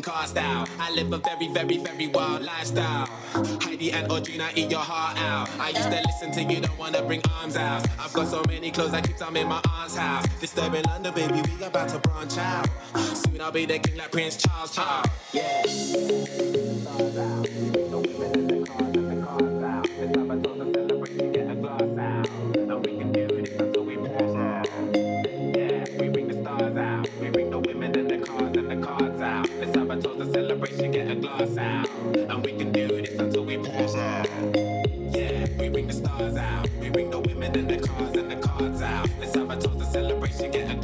cast out. I live a very, very, very wild lifestyle. Heidi and Audrina eat your heart out. I used to listen to you, don't wanna bring arms out. I've got so many clothes, I keep some in my aunt's house. Disturbing London, baby, we about to branch out. Soon I'll be the king like Prince Charles, Charles. Yeah. And the cars and the cards out. Let's have a toast, celebration, get a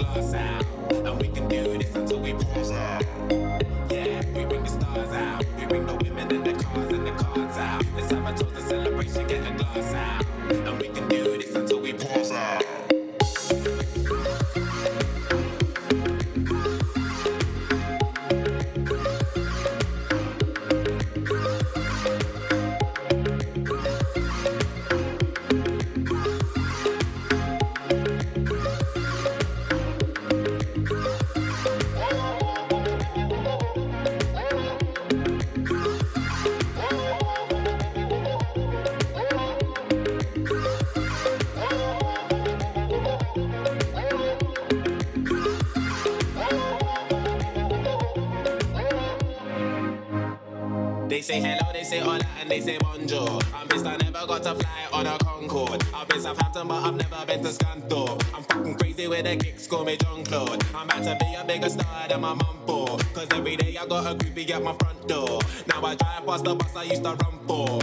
at my front door. Now I drive past the bus I used to run for.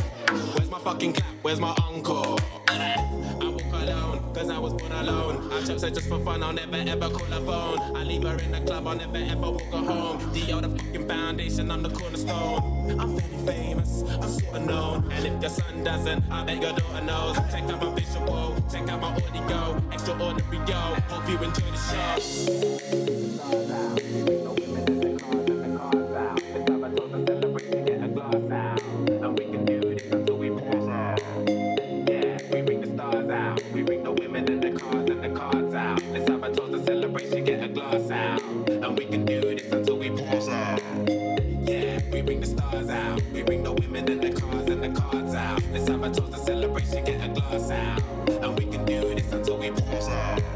Where's my fucking clap? Where's my uncle? I walk alone, cause I was born alone. I chop said just for fun, I'll never ever call her phone. I leave her in the club, I'll never ever walk her home. The other fucking foundation, I'm the cornerstone. I'm very famous, I'm super known. And if your son doesn't, I bet your daughter knows. Check out my visual, check out my audio. Extraordinary, yo. Hope you enjoy the show. Bring the women and the cars and the cards out. Let's have a toast, a celebration, get a glass out. And we can do this until we pass out.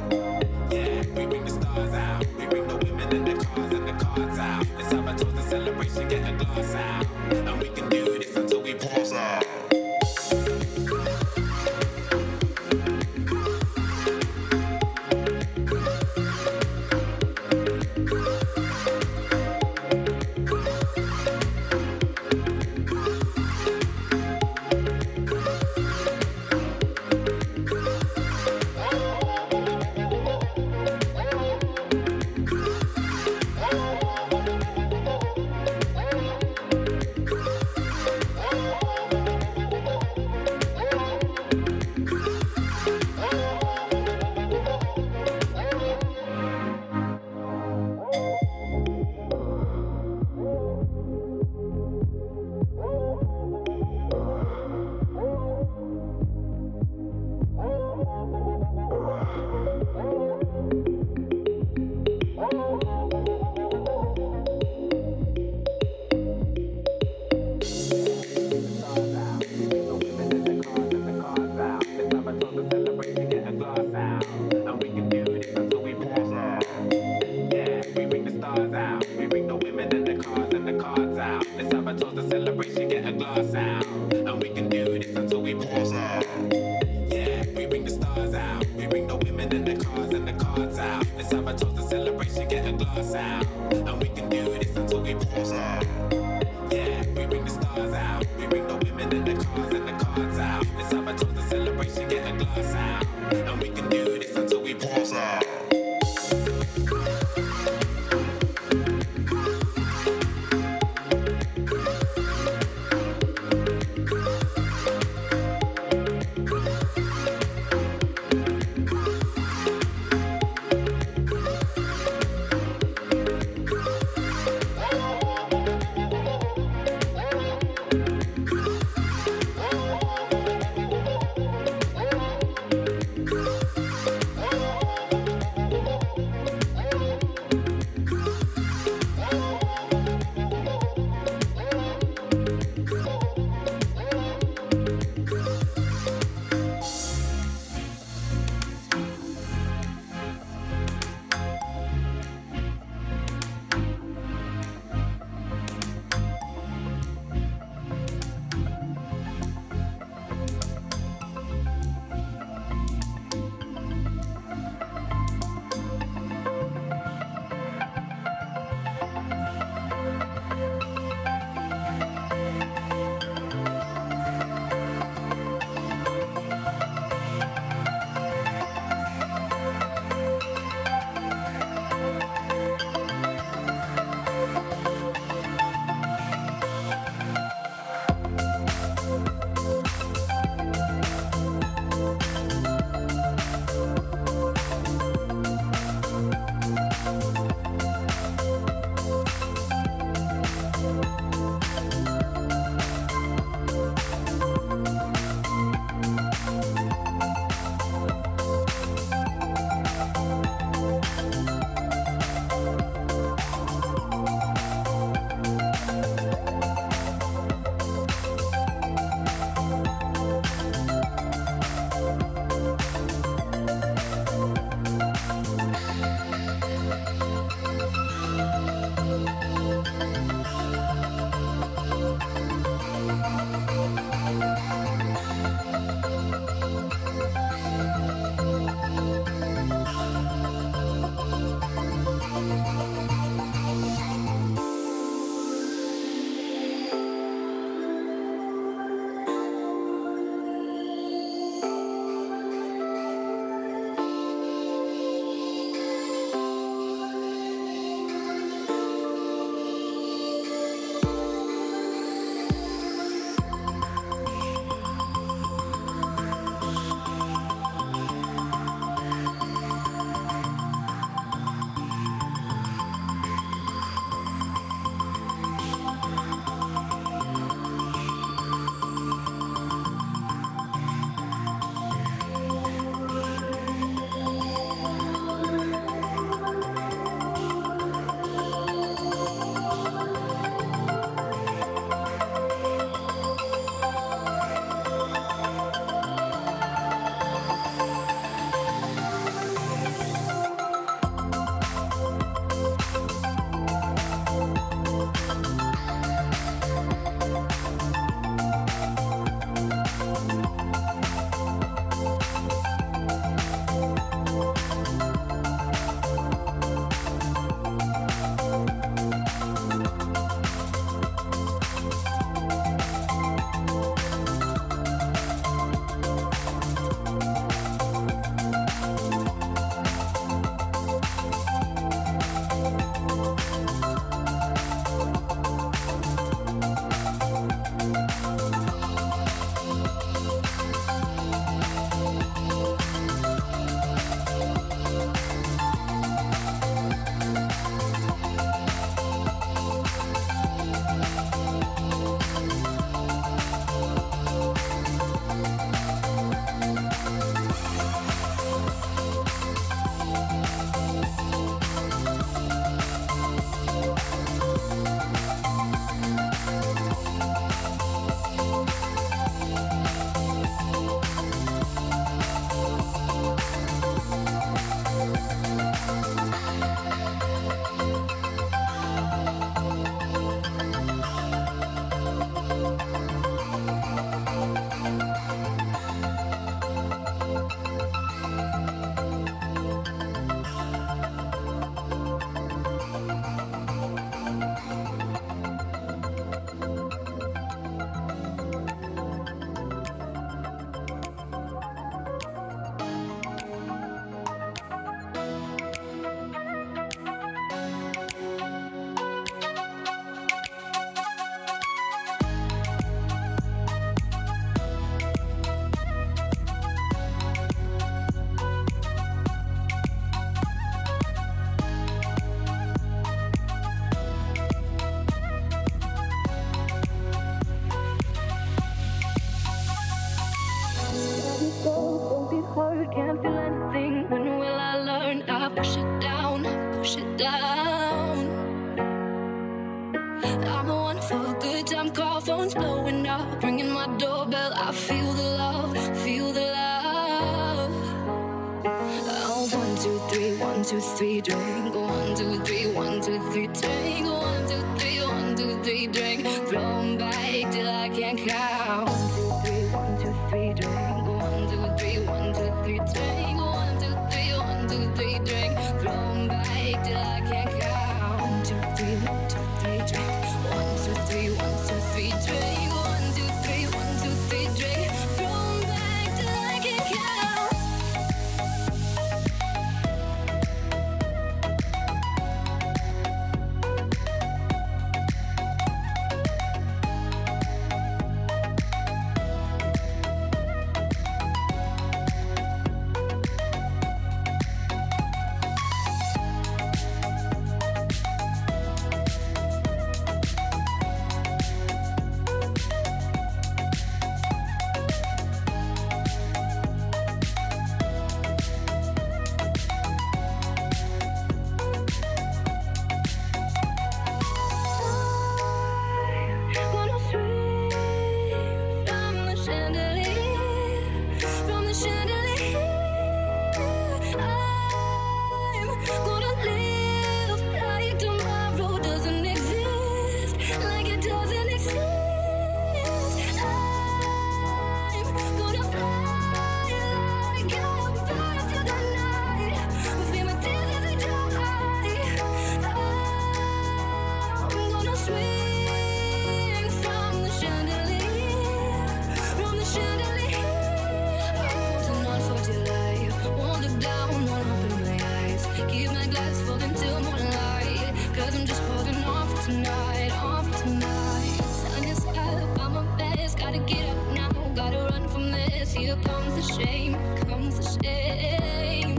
This. Here comes the shame, comes the shame.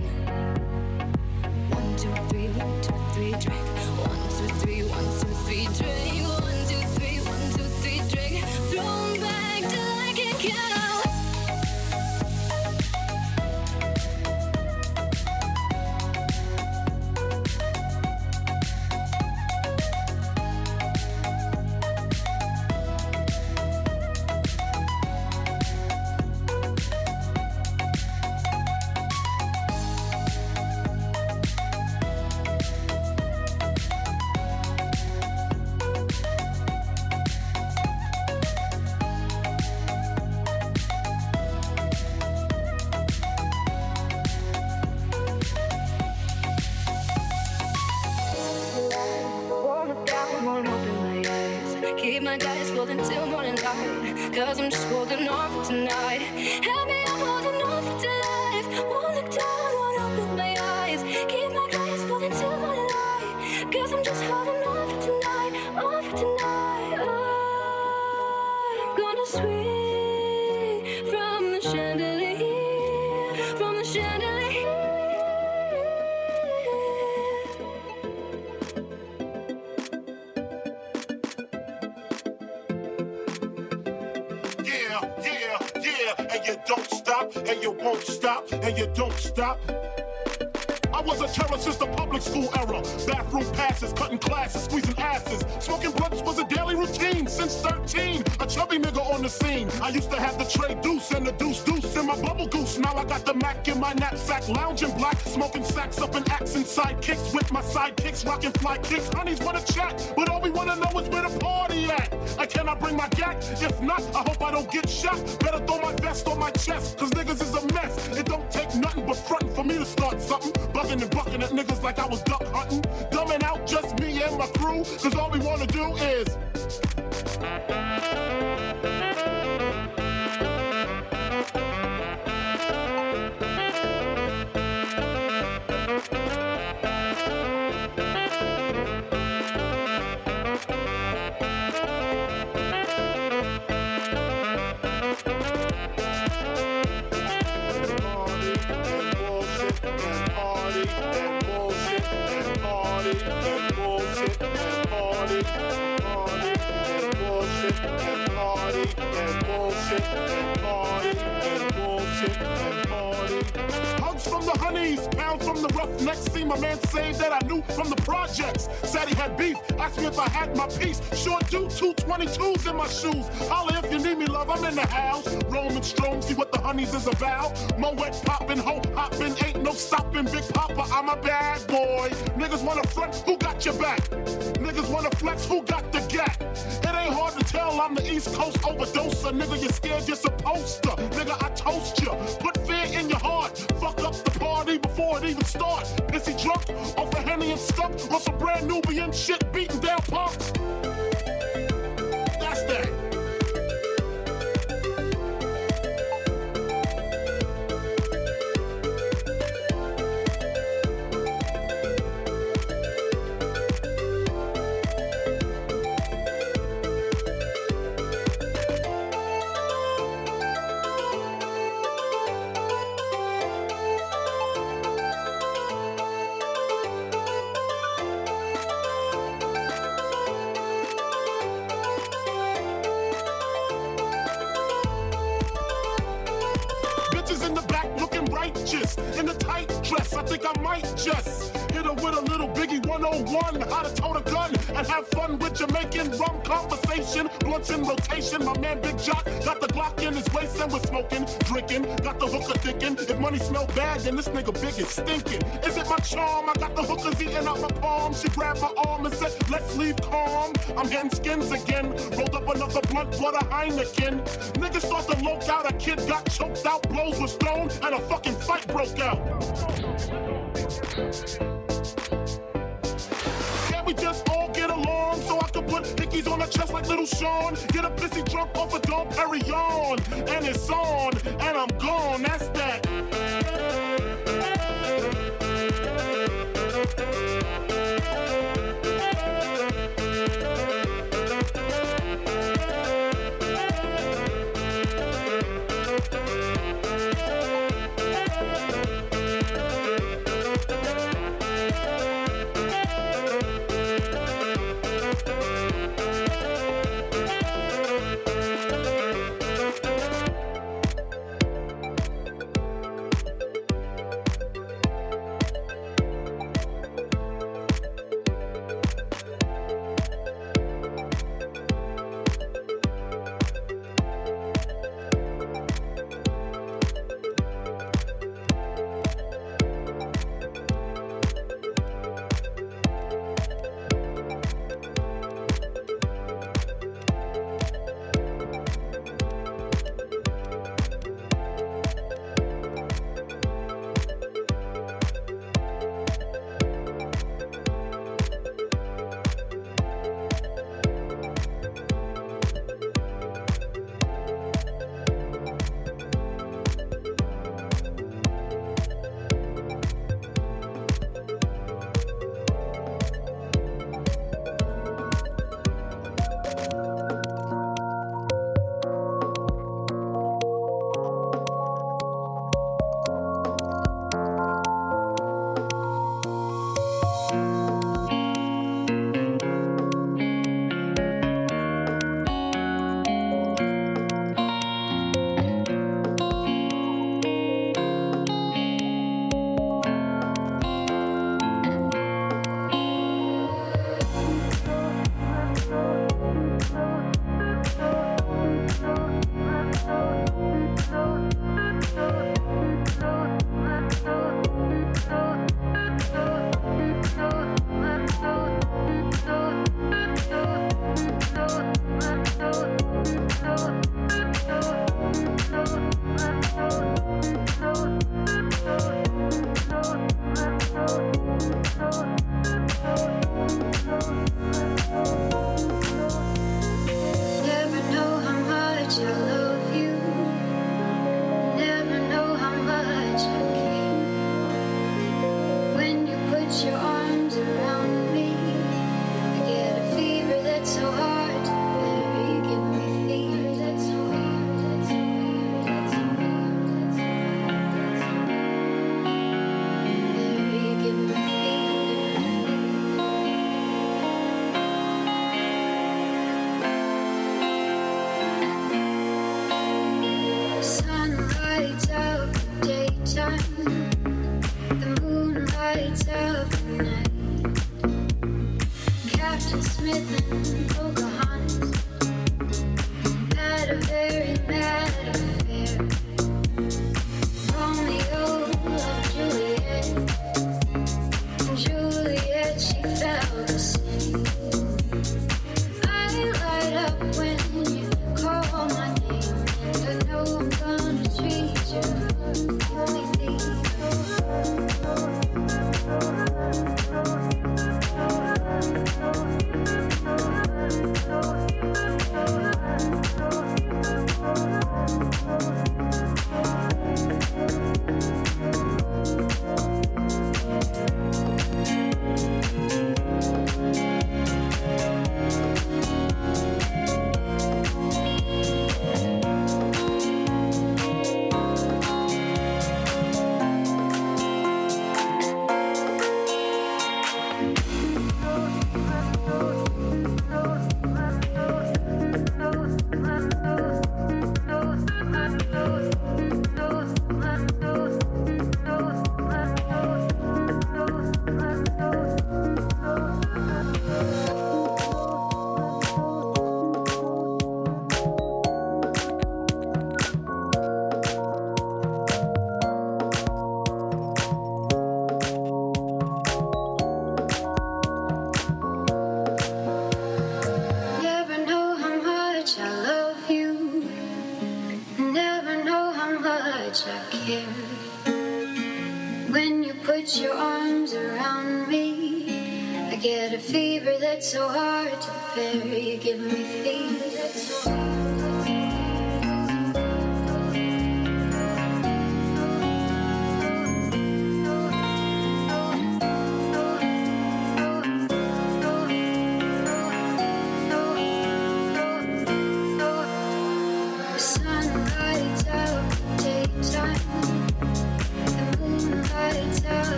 One, two, three, one, two, three, drink. And you won't stop, and you don't stop. I was a terror since the public school era. Bathroom passes, cutting classes, squeezing asses. Smoking blunts was a daily routine since 13. A chubby nigga on the scene. I used to have the tray deuce and the deuce deuce in my bubble goose. Now I got the Mac in my knapsack, lounging black, smoking sacks up in accent sidekicks with my sidekicks, rocking fly kicks. Honeys wanna chat, but all we wanna know is where the party at. I cannot bring my gat. If not, I hope I don't get shot. Better throw my vest on my chest, cause niggas is a mess. It don't take nothing but frontin' for me to start something. Bugging and bucking at niggas like I was duck hunting. Dumbing out just me and my crew, cause all we wanna do is. Hug From the honeys, pounds from the roughnecks. See my man saved that I knew from the projects. Said he had beef, asked me if I had my piece. Sure do, two 22s in my shoes. Holla if you need me, love, I'm in the house. Roman strong, see what the honeys is about. Moet poppin', ho hoppin', ain't no stopping. Big Papa, I'm a bad boy. Niggas wanna front, who got your back? Niggas wanna flex, who got the gap? It ain't hard to tell I'm the East Coast overdoser. Nigga, you scared you're supposed to. Nigga, I toast you. Put fear in your heart. Fuck up the party before it even starts. Is he drunk off a Henny and stuck on some Brand Nubian shit beating down punks. Conversation. Blunts in rotation. My man Big Jock got the Glock in his waist and we're smoking, drinking. Got the hooker thinking if money smell bad, then this nigga big is stinking. Is it my charm? I got the hookers eating out my palm. She grabbed my arm and said, Let's leave calm. I'm getting skins again. Rolled up another blunt, bought a Heineken. Niggas thought the loke out. A kid got choked out, blows was thrown, and a fucking fight broke out. Can't we just so I can put hickeys on the chest like little Sean? Get a pissy drunk off a Dom Perignon, and it's on, and I'm gone. That's that.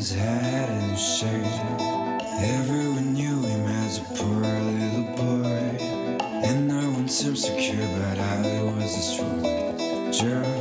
his hat and the shade. Everyone knew him as a poor little boy. And no one seemed secure, but I was destroyed. Just